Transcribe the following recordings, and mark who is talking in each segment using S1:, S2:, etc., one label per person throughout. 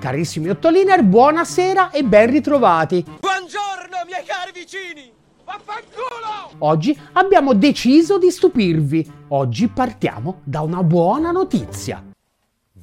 S1: Carissimi Ottoliner, buonasera e ben ritrovati.
S2: Buongiorno miei cari vicini! Vaffanculo!
S1: Oggi abbiamo deciso di stupirvi. Oggi partiamo da una buona notizia.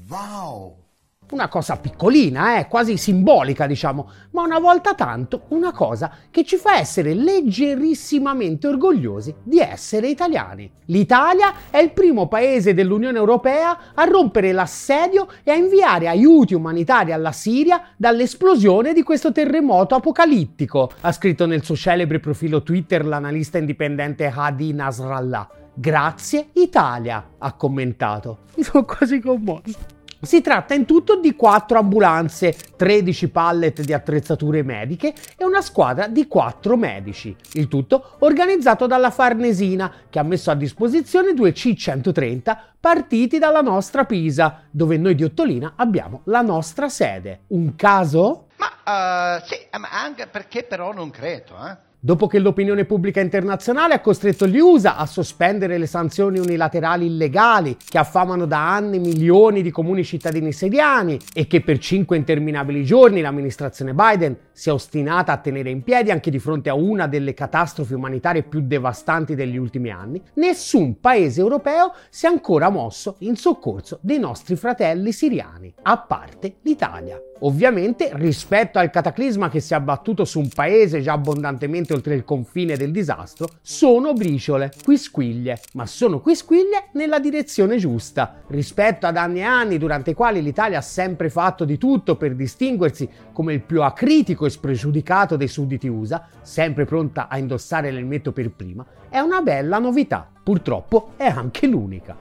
S3: Wow!
S1: Una cosa piccolina, eh, quasi simbolica, diciamo, ma una volta tanto una cosa che ci fa essere leggerissimamente orgogliosi di essere italiani. L'Italia è il primo paese dell'Unione Europea a rompere l'assedio e a inviare aiuti umanitari alla Siria dall'esplosione di questo terremoto apocalittico, ha scritto nel suo celebre profilo Twitter l'analista indipendente Hadi Nasrallah. Grazie Italia, ha commentato. Mi sono quasi commosso. Si tratta in tutto di 4 ambulanze, 13 pallet di attrezzature mediche e una squadra di 4 medici. Il tutto organizzato dalla Farnesina, che ha messo a disposizione due C-130 partiti dalla nostra Pisa, dove noi di Ottolina abbiamo la nostra sede. Un caso?
S3: Ma uh, sì, ma anche perché però non credo, eh?
S1: Dopo che l'opinione pubblica internazionale ha costretto gli USA a sospendere le sanzioni unilaterali illegali che affamano da anni milioni di comuni cittadini siriani e che per cinque interminabili giorni l'amministrazione Biden si è ostinata a tenere in piedi anche di fronte a una delle catastrofi umanitarie più devastanti degli ultimi anni, nessun paese europeo si è ancora mosso in soccorso dei nostri fratelli siriani, a parte l'Italia. Ovviamente, rispetto al cataclisma che si è abbattuto su un paese già abbondantemente oltre il confine del disastro, sono briciole, quisquiglie, ma sono quisquiglie nella direzione giusta. Rispetto ad anni e anni durante i quali l'Italia ha sempre fatto di tutto per distinguersi come il più acritico e spregiudicato dei sudditi USA, sempre pronta a indossare l'elmetto per prima, è una bella novità. Purtroppo è anche l'unica.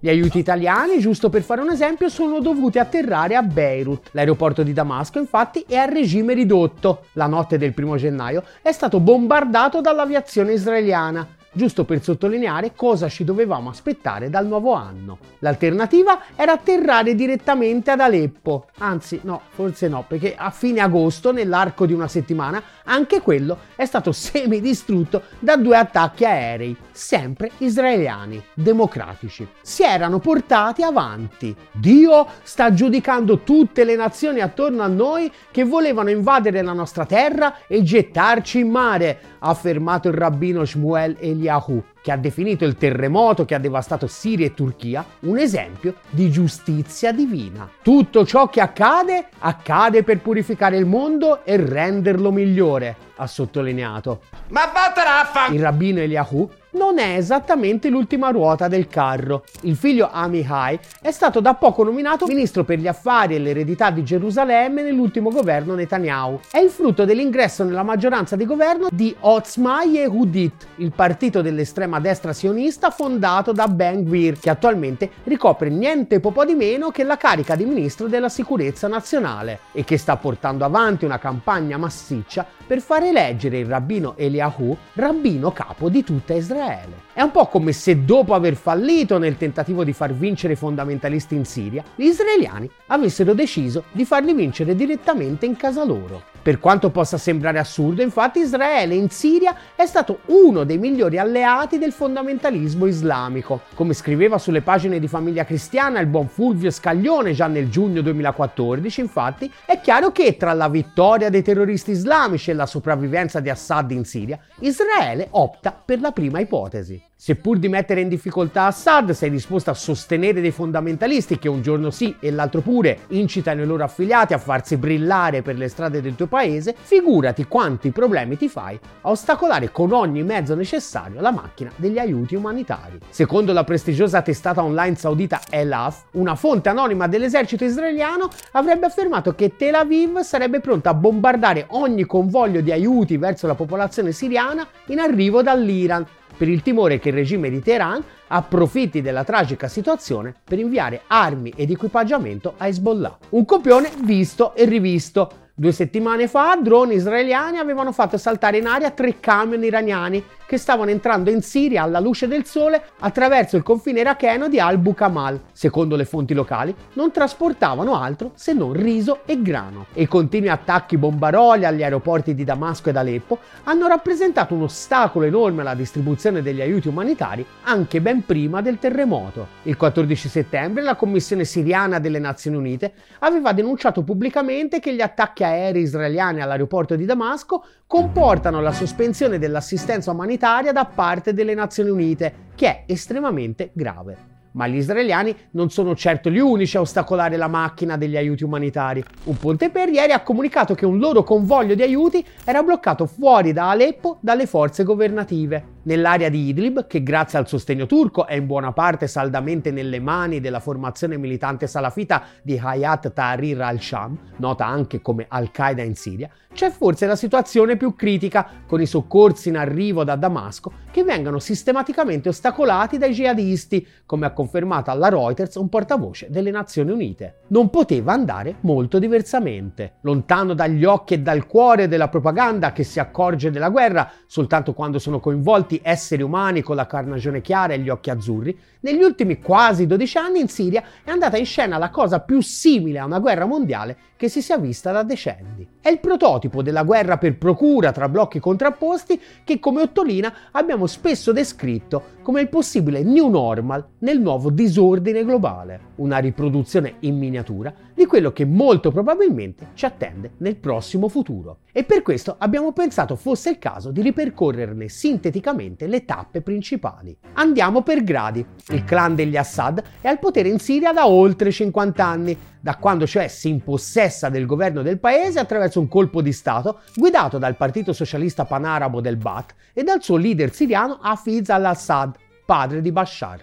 S1: Gli aiuti italiani, giusto per fare un esempio, sono dovuti atterrare a Beirut. L'aeroporto di Damasco, infatti, è a regime ridotto. La notte del primo gennaio è stato bombardato dall'aviazione israeliana giusto per sottolineare cosa ci dovevamo aspettare dal nuovo anno. L'alternativa era atterrare direttamente ad Aleppo, anzi no, forse no, perché a fine agosto, nell'arco di una settimana, anche quello è stato semidistrutto da due attacchi aerei, sempre israeliani, democratici. Si erano portati avanti. Dio sta giudicando tutte le nazioni attorno a noi che volevano invadere la nostra terra e gettarci in mare, ha affermato il rabbino Shmuel Eliyahu, che ha definito il terremoto che ha devastato Siria e Turchia un esempio di giustizia divina. Tutto ciò che accade accade per purificare il mondo e renderlo migliore, ha sottolineato.
S2: Ma vattene a fa...
S1: Il rabbino Eliyahu non è esattamente l'ultima ruota del carro. Il figlio Amihai è stato da poco nominato ministro per gli affari e l'eredità di Gerusalemme nell'ultimo governo Netanyahu. È il frutto dell'ingresso nella maggioranza di governo di Otzma Yehudit, il partito dell'estrema destra sionista fondato da Ben Gvir, che attualmente ricopre niente po' di meno che la carica di ministro della sicurezza nazionale e che sta portando avanti una campagna massiccia per far eleggere il rabbino Eliahu rabbino capo di tutta Israele. È un po' come se dopo aver fallito nel tentativo di far vincere i fondamentalisti in Siria, gli israeliani avessero deciso di farli vincere direttamente in casa loro. Per quanto possa sembrare assurdo, infatti, Israele in Siria è stato uno dei migliori alleati del fondamentalismo islamico. Come scriveva sulle pagine di Famiglia Cristiana il buon Fulvio Scaglione già nel giugno 2014, infatti, è chiaro che tra la vittoria dei terroristi islamici e la sopravvivenza di Assad in Siria, Israele opta per la prima ipotesi. Seppur di mettere in difficoltà Assad, sei disposto a sostenere dei fondamentalisti che un giorno sì e l'altro pure. Incitano i loro affiliati a farsi brillare per le strade del tuo paese, figurati quanti problemi ti fai a ostacolare con ogni mezzo necessario la macchina degli aiuti umanitari. Secondo la prestigiosa testata online saudita Elaf, una fonte anonima dell'esercito israeliano avrebbe affermato che Tel Aviv sarebbe pronta a bombardare ogni convoglio di aiuti verso la popolazione siriana in arrivo dall'Iran per il timore che il regime di Teheran approfitti della tragica situazione per inviare armi ed equipaggiamento a Hezbollah. Un copione visto e rivisto. Due settimane fa droni israeliani avevano fatto saltare in aria tre camion iraniani che stavano entrando in Siria alla luce del sole attraverso il confine iracheno di Al-Bukamal. Secondo le fonti locali, non trasportavano altro se non riso e grano. E i continui attacchi bombaroli agli aeroporti di Damasco ed Aleppo hanno rappresentato un ostacolo enorme alla distribuzione degli aiuti umanitari anche ben prima del terremoto. Il 14 settembre la Commissione siriana delle Nazioni Unite aveva denunciato pubblicamente che gli attacchi aerei israeliani all'aeroporto di Damasco comportano la sospensione dell'assistenza umanitaria da parte delle Nazioni Unite, che è estremamente grave. Ma gli israeliani non sono certo gli unici a ostacolare la macchina degli aiuti umanitari. Un ponte per ieri ha comunicato che un loro convoglio di aiuti era bloccato fuori da Aleppo dalle forze governative. Nell'area di Idlib, che grazie al sostegno turco è in buona parte saldamente nelle mani della formazione militante salafita di Hayat Tahrir al-Sham, nota anche come Al-Qaeda in Siria, c'è forse la situazione più critica, con i soccorsi in arrivo da Damasco che vengono sistematicamente ostacolati dai jihadisti, come ha confermato alla Reuters un portavoce delle Nazioni Unite. Non poteva andare molto diversamente. Lontano dagli occhi e dal cuore della propaganda che si accorge della guerra soltanto quando sono coinvolti esseri umani con la carnagione chiara e gli occhi azzurri, negli ultimi quasi 12 anni in Siria è andata in scena la cosa più simile a una guerra mondiale che si sia vista da decenni. È il prototipo della guerra per procura tra blocchi contrapposti che come Ottolina abbiamo spesso descritto come il possibile new normal nel nuovo disordine globale, una riproduzione in miniatura di quello che molto probabilmente ci attende nel prossimo futuro. E per questo abbiamo pensato fosse il caso di ripercorrerne sinteticamente le tappe principali. Andiamo per gradi. Il clan degli Assad è al potere in Siria da oltre 50 anni, da quando cioè si impossessa del governo del paese attraverso un colpo di Stato guidato dal partito socialista panarabo del Baath e dal suo leader siriano Hafiz al-Assad, padre di Bashar.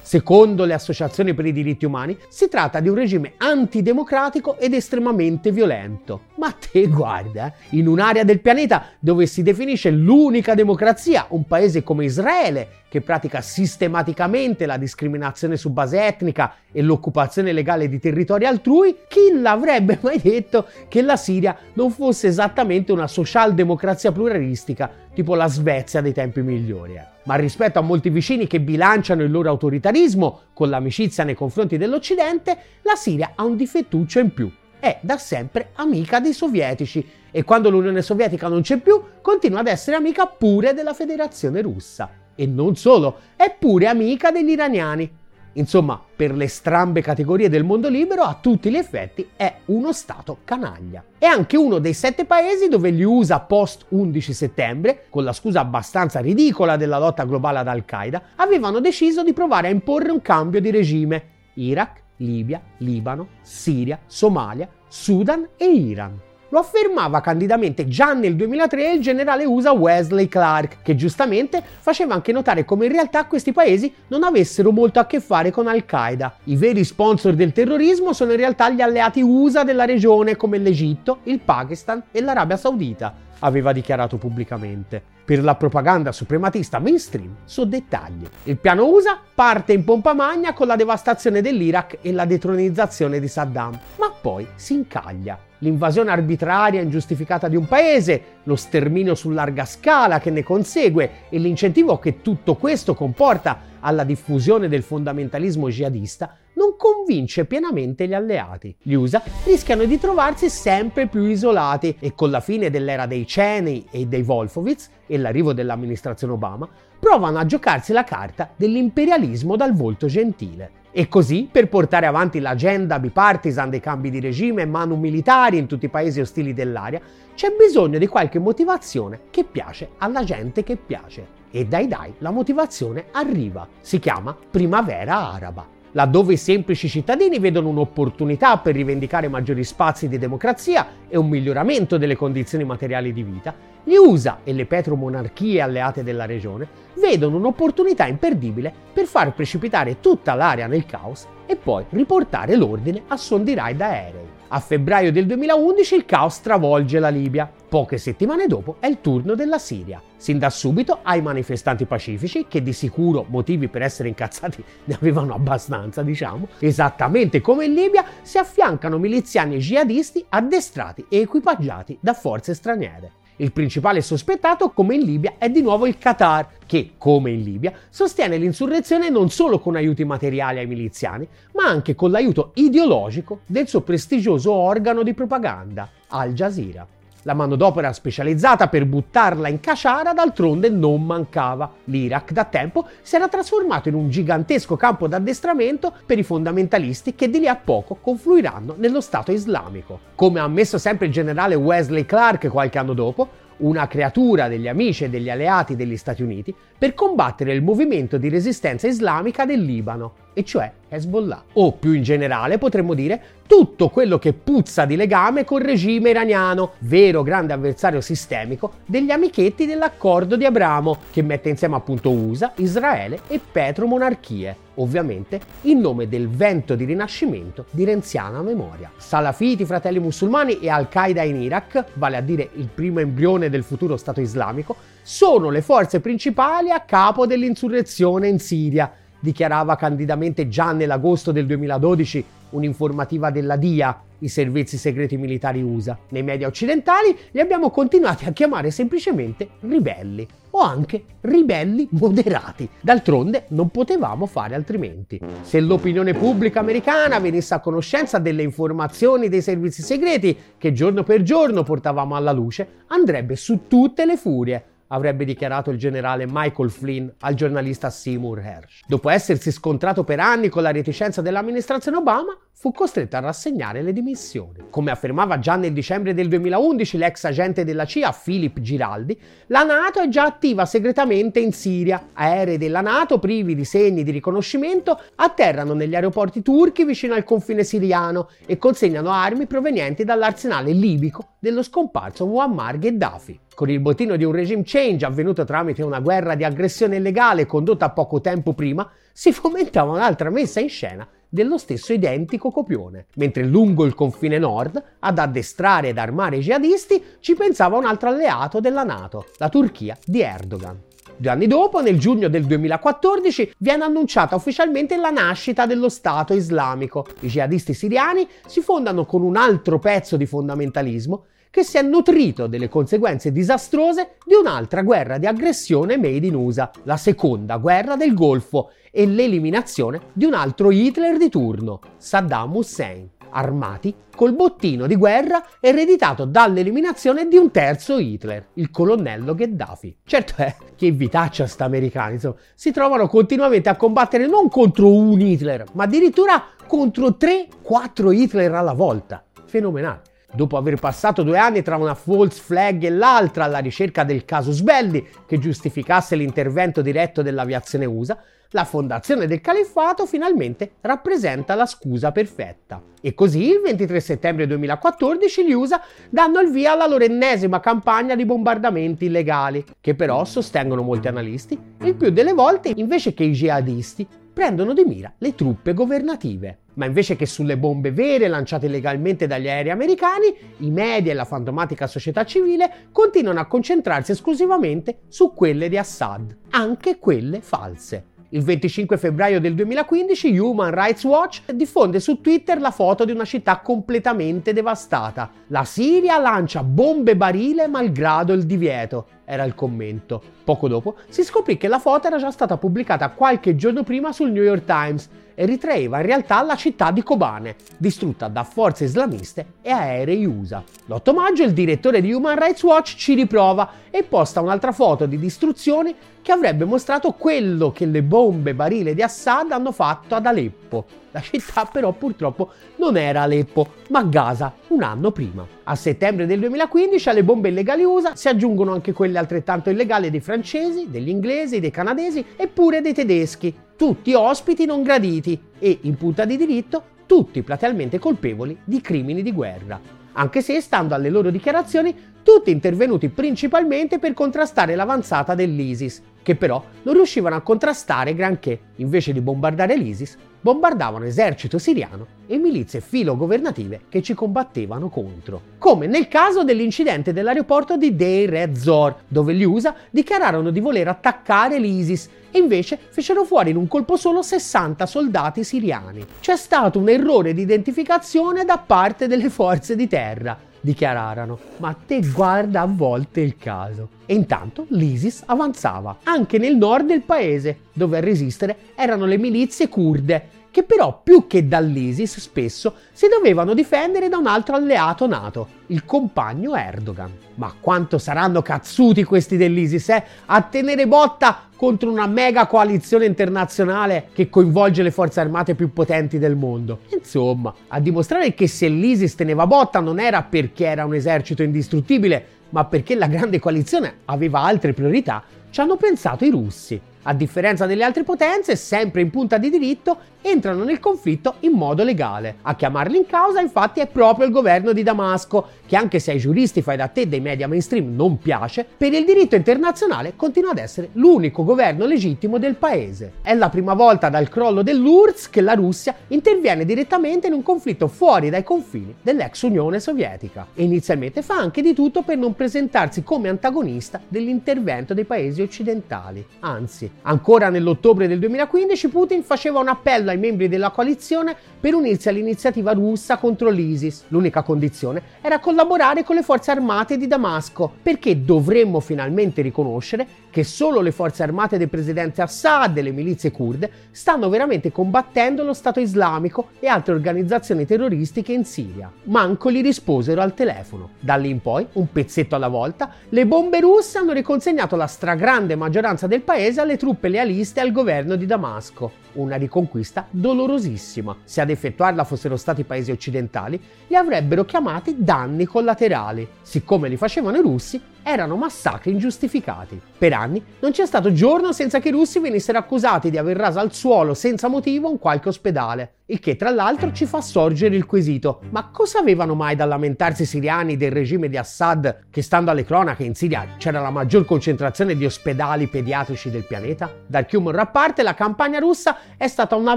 S1: Secondo le associazioni per i diritti umani, si tratta di un regime antidemocratico ed estremamente violento. Ma te guarda, in un'area del pianeta dove si definisce l'unica democrazia, un paese come Israele, che pratica sistematicamente la discriminazione su base etnica e l'occupazione legale di territori altrui, chi l'avrebbe mai detto che la Siria non fosse esattamente una socialdemocrazia pluralistica, tipo la Svezia dei tempi migliori? Eh? Ma rispetto a molti vicini che bilanciano il loro autoritarismo con l'amicizia nei confronti dell'Occidente, la Siria ha un difettuccio in più. È da sempre amica dei sovietici e quando l'Unione Sovietica non c'è più, continua ad essere amica pure della Federazione Russa. E non solo, è pure amica degli iraniani. Insomma, per le strambe categorie del mondo libero, a tutti gli effetti è uno Stato canaglia. È anche uno dei sette paesi dove gli USA post 11 settembre, con la scusa abbastanza ridicola della lotta globale ad Al-Qaeda, avevano deciso di provare a imporre un cambio di regime. Iraq, Libia, Libano, Siria, Somalia, Sudan e Iran. Lo affermava candidamente già nel 2003 il generale USA Wesley Clark, che giustamente faceva anche notare come in realtà questi paesi non avessero molto a che fare con Al-Qaeda. I veri sponsor del terrorismo sono in realtà gli alleati USA della regione come l'Egitto, il Pakistan e l'Arabia Saudita, aveva dichiarato pubblicamente. Per la propaganda suprematista mainstream so dettagli. Il piano USA parte in pompa magna con la devastazione dell'Iraq e la detronizzazione di Saddam, ma poi si incaglia l'invasione arbitraria e ingiustificata di un paese, lo sterminio su larga scala che ne consegue e l'incentivo che tutto questo comporta alla diffusione del fondamentalismo jihadista non convince pienamente gli alleati. Gli USA rischiano di trovarsi sempre più isolati e con la fine dell'era dei Cheney e dei Wolfowitz e l'arrivo dell'amministrazione Obama provano a giocarsi la carta dell'imperialismo dal volto gentile. E così, per portare avanti l'agenda bipartisan dei cambi di regime e manu militari in tutti i paesi ostili dell'area, c'è bisogno di qualche motivazione che piace alla gente che piace. E dai dai, la motivazione arriva. Si chiama Primavera Araba laddove i semplici cittadini vedono un'opportunità per rivendicare maggiori spazi di democrazia e un miglioramento delle condizioni materiali di vita, gli USA e le petromonarchie alleate della regione vedono un'opportunità imperdibile per far precipitare tutta l'area nel caos e poi riportare l'ordine a son di raid aerei. A febbraio del 2011 il caos travolge la Libia. Poche settimane dopo è il turno della Siria. Sin da subito ai manifestanti pacifici, che di sicuro motivi per essere incazzati ne avevano abbastanza, diciamo, esattamente come in Libia, si affiancano miliziani jihadisti addestrati e equipaggiati da forze straniere. Il principale sospettato, come in Libia, è di nuovo il Qatar, che, come in Libia, sostiene l'insurrezione non solo con aiuti materiali ai miliziani, ma anche con l'aiuto ideologico del suo prestigioso organo di propaganda, Al Jazeera. La manodopera specializzata per buttarla in caciara d'altronde non mancava. L'Iraq da tempo si era trasformato in un gigantesco campo d'addestramento per i fondamentalisti che di lì a poco confluiranno nello Stato islamico. Come ha ammesso sempre il generale Wesley Clark qualche anno dopo, una creatura degli amici e degli alleati degli Stati Uniti, per combattere il movimento di resistenza islamica del Libano, e cioè Hezbollah. O più in generale potremmo dire tutto quello che puzza di legame col regime iraniano, vero grande avversario sistemico degli amichetti dell'accordo di Abramo, che mette insieme appunto USA, Israele e petromonarchie, ovviamente in nome del vento di rinascimento di renziana memoria. Salafiti, fratelli musulmani e Al-Qaeda in Iraq, vale a dire il primo embrione del futuro Stato islamico, sono le forze principali a capo dell'insurrezione in Siria, dichiarava candidamente già nell'agosto del 2012 un'informativa della DIA, i servizi segreti militari USA. Nei media occidentali li abbiamo continuati a chiamare semplicemente ribelli o anche ribelli moderati. D'altronde non potevamo fare altrimenti. Se l'opinione pubblica americana venisse a conoscenza delle informazioni dei servizi segreti che giorno per giorno portavamo alla luce, andrebbe su tutte le furie avrebbe dichiarato il generale Michael Flynn al giornalista Seymour Hersh. Dopo essersi scontrato per anni con la reticenza dell'amministrazione Obama, fu costretto a rassegnare le dimissioni. Come affermava già nel dicembre del 2011 l'ex agente della CIA Philip Giraldi, la NATO è già attiva segretamente in Siria. Aerei della NATO, privi di segni di riconoscimento, atterrano negli aeroporti turchi vicino al confine siriano e consegnano armi provenienti dall'arsenale libico dello scomparso Muammar Gheddafi. Con il bottino di un regime change avvenuto tramite una guerra di aggressione illegale condotta poco tempo prima, si fomentava un'altra messa in scena dello stesso identico copione. Mentre lungo il confine nord, ad addestrare ed armare i jihadisti, ci pensava un altro alleato della NATO, la Turchia di Erdogan. Due anni dopo, nel giugno del 2014, viene annunciata ufficialmente la nascita dello Stato islamico. I jihadisti siriani si fondano con un altro pezzo di fondamentalismo che si è nutrito delle conseguenze disastrose di un'altra guerra di aggressione made in USA, la seconda guerra del Golfo e l'eliminazione di un altro Hitler di turno, Saddam Hussein, armati col bottino di guerra ereditato dall'eliminazione di un terzo Hitler, il colonnello Gheddafi. Certo è che vitaccia sta americani insomma, si trovano continuamente a combattere non contro un Hitler, ma addirittura contro 3-4 Hitler alla volta. Fenomenale. Dopo aver passato due anni tra una false flag e l'altra alla ricerca del casus belli che giustificasse l'intervento diretto dell'aviazione USA, la fondazione del califfato finalmente rappresenta la scusa perfetta. E così il 23 settembre 2014 gli USA danno il via alla loro ennesima campagna di bombardamenti illegali, che però, sostengono molti analisti, il più delle volte invece che i jihadisti prendono di mira le truppe governative. Ma invece che sulle bombe vere lanciate illegalmente dagli aerei americani, i media e la fantomatica società civile continuano a concentrarsi esclusivamente su quelle di Assad, anche quelle false. Il 25 febbraio del 2015 Human Rights Watch diffonde su Twitter la foto di una città completamente devastata. La Siria lancia bombe barile malgrado il divieto, era il commento. Poco dopo si scoprì che la foto era già stata pubblicata qualche giorno prima sul New York Times e ritraeva in realtà la città di Kobane, distrutta da forze islamiste e aerei USA. L'8 maggio il direttore di Human Rights Watch ci riprova e posta un'altra foto di distruzioni che avrebbe mostrato quello che le bombe barile di Assad hanno fatto ad Aleppo. La città però purtroppo non era Aleppo, ma Gaza un anno prima. A settembre del 2015 alle bombe illegali USA si aggiungono anche quelle altrettanto illegali dei francesi, degli inglesi, dei canadesi e pure dei tedeschi, tutti ospiti non graditi e, in punta di diritto, tutti platealmente colpevoli di crimini di guerra. Anche se, stando alle loro dichiarazioni, tutti intervenuti principalmente per contrastare l'avanzata dell'ISIS, che però non riuscivano a contrastare granché. Invece di bombardare l'ISIS, bombardavano esercito siriano e milizie filogovernative che ci combattevano contro. Come nel caso dell'incidente dell'aeroporto di Deir ez-Zor, dove gli USA dichiararono di voler attaccare l'ISIS e invece fecero fuori in un colpo solo 60 soldati siriani. C'è stato un errore di identificazione da parte delle forze di terra dichiararono. Ma te guarda a volte il caso. E intanto l'ISIS avanzava anche nel nord del paese, dove a resistere erano le milizie kurde che però più che dall'ISIS spesso si dovevano difendere da un altro alleato nato, il compagno Erdogan. Ma quanto saranno cazzuti questi dell'ISIS, eh? A tenere botta contro una mega coalizione internazionale che coinvolge le forze armate più potenti del mondo. Insomma, a dimostrare che se l'ISIS teneva botta non era perché era un esercito indistruttibile, ma perché la grande coalizione aveva altre priorità, ci hanno pensato i russi. A differenza delle altre potenze, sempre in punta di diritto, entrano nel conflitto in modo legale. A chiamarli in causa, infatti, è proprio il governo di Damasco, che anche se ai giuristi fai da te dei media mainstream non piace, per il diritto internazionale continua ad essere l'unico governo legittimo del paese. È la prima volta dal crollo dell'URSS che la Russia interviene direttamente in un conflitto fuori dai confini dell'ex Unione Sovietica e inizialmente fa anche di tutto per non presentarsi come antagonista dell'intervento dei paesi occidentali. Anzi, Ancora nell'ottobre del 2015 Putin faceva un appello ai membri della coalizione per unirsi all'iniziativa russa contro l'ISIS. L'unica condizione era collaborare con le forze armate di Damasco, perché dovremmo finalmente riconoscere che solo le forze armate del presidente Assad e le milizie kurde stanno veramente combattendo lo Stato islamico e altre organizzazioni terroristiche in Siria. Manco gli risposero al telefono. Da lì in poi, un pezzetto alla volta, le bombe russe hanno riconsegnato la stragrande maggioranza del paese alle truppe lealiste al governo di Damasco. Una riconquista dolorosissima. Se ad effettuarla fossero stati i paesi occidentali, li avrebbero chiamati danni collaterali. Siccome li facevano i russi, erano massacri ingiustificati. Per anni non c'è stato giorno senza che i russi venissero accusati di aver raso al suolo senza motivo un qualche ospedale. Il che tra l'altro ci fa sorgere il quesito: ma cosa avevano mai da lamentarsi i siriani del regime di Assad che stando alle cronache in Siria c'era la maggior concentrazione di ospedali pediatrici del pianeta? Dal Cuman a parte la campagna russa è stata una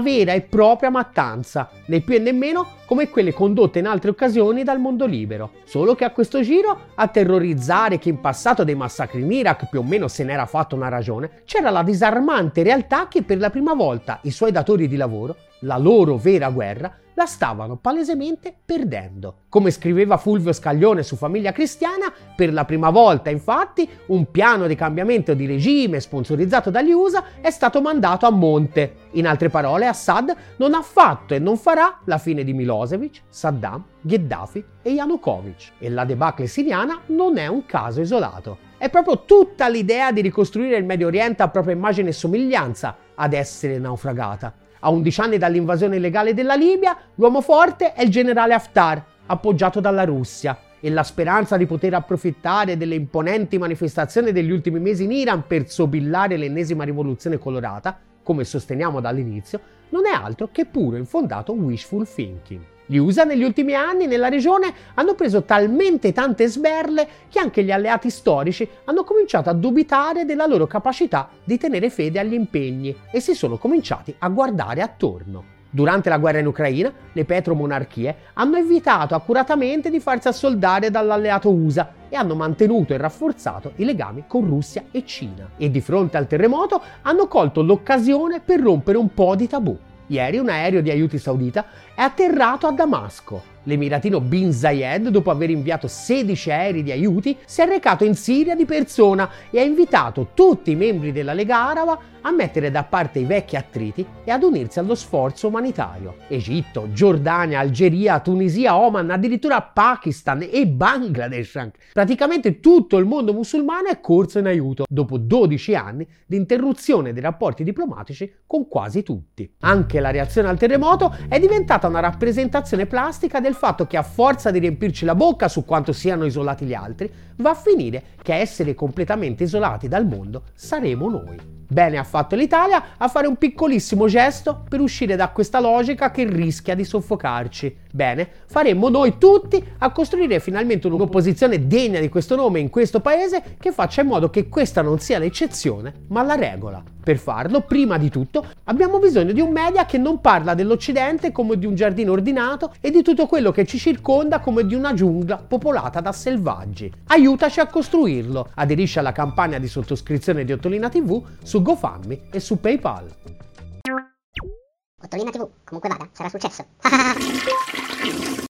S1: vera e propria mattanza, né più e nemmeno come quelle condotte in altre occasioni dal mondo libero. Solo che a questo giro, a terrorizzare chi in passato dei massacri in Iraq più o meno se n'era fatto una ragione, c'era la disarmante realtà che per la prima volta i suoi datori di lavoro, la loro vera guerra, la stavano palesemente perdendo. Come scriveva Fulvio Scaglione su Famiglia Cristiana, per la prima volta infatti un piano di cambiamento di regime sponsorizzato dagli USA è stato mandato a monte. In altre parole, Assad non ha fatto e non farà la fine di Milosevic, Saddam, Gheddafi e Yanukovych. E la debacle siriana non è un caso isolato. È proprio tutta l'idea di ricostruire il Medio Oriente a propria immagine e somiglianza ad essere naufragata. A 11 anni dall'invasione illegale della Libia, l'uomo forte è il generale Haftar, appoggiato dalla Russia, e la speranza di poter approfittare delle imponenti manifestazioni degli ultimi mesi in Iran per sobillare l'ennesima rivoluzione colorata, come sosteniamo dall'inizio, non è altro che puro infondato wishful thinking. Gli USA negli ultimi anni nella regione hanno preso talmente tante sberle che anche gli alleati storici hanno cominciato a dubitare della loro capacità di tenere fede agli impegni e si sono cominciati a guardare attorno. Durante la guerra in Ucraina, le petromonarchie hanno evitato accuratamente di farsi assoldare dall'alleato USA e hanno mantenuto e rafforzato i legami con Russia e Cina. E di fronte al terremoto hanno colto l'occasione per rompere un po' di tabù. Ieri un aereo di aiuti saudita è atterrato a Damasco L'emiratino Bin Zayed, dopo aver inviato 16 aerei di aiuti, si è recato in Siria di persona e ha invitato tutti i membri della Lega Araba a mettere da parte i vecchi attriti e ad unirsi allo sforzo umanitario. Egitto, Giordania, Algeria, Tunisia, Oman, addirittura Pakistan e Bangladesh. Praticamente tutto il mondo musulmano è corso in aiuto dopo 12 anni di interruzione dei rapporti diplomatici con quasi tutti. Anche la reazione al terremoto è diventata una rappresentazione plastica del fatto che a forza di riempirci la bocca su quanto siano isolati gli altri, va a finire che a essere completamente isolati dal mondo saremo noi. Bene ha fatto l'Italia a fare un piccolissimo gesto per uscire da questa logica che rischia di soffocarci. Bene, faremmo noi tutti a costruire finalmente un'opposizione degna di questo nome in questo paese che faccia in modo che questa non sia l'eccezione, ma la regola. Per farlo, prima di tutto, abbiamo bisogno di un media che non parla dell'Occidente come di un giardino ordinato e di tutto quello che ci circonda come di una giungla popolata da selvaggi. Aiutaci a costruirlo. Aderisci alla campagna di sottoscrizione di Ottolina TV su GoFundMe e su PayPal.
S4: Ottolina TV, comunque vada, sarà successo.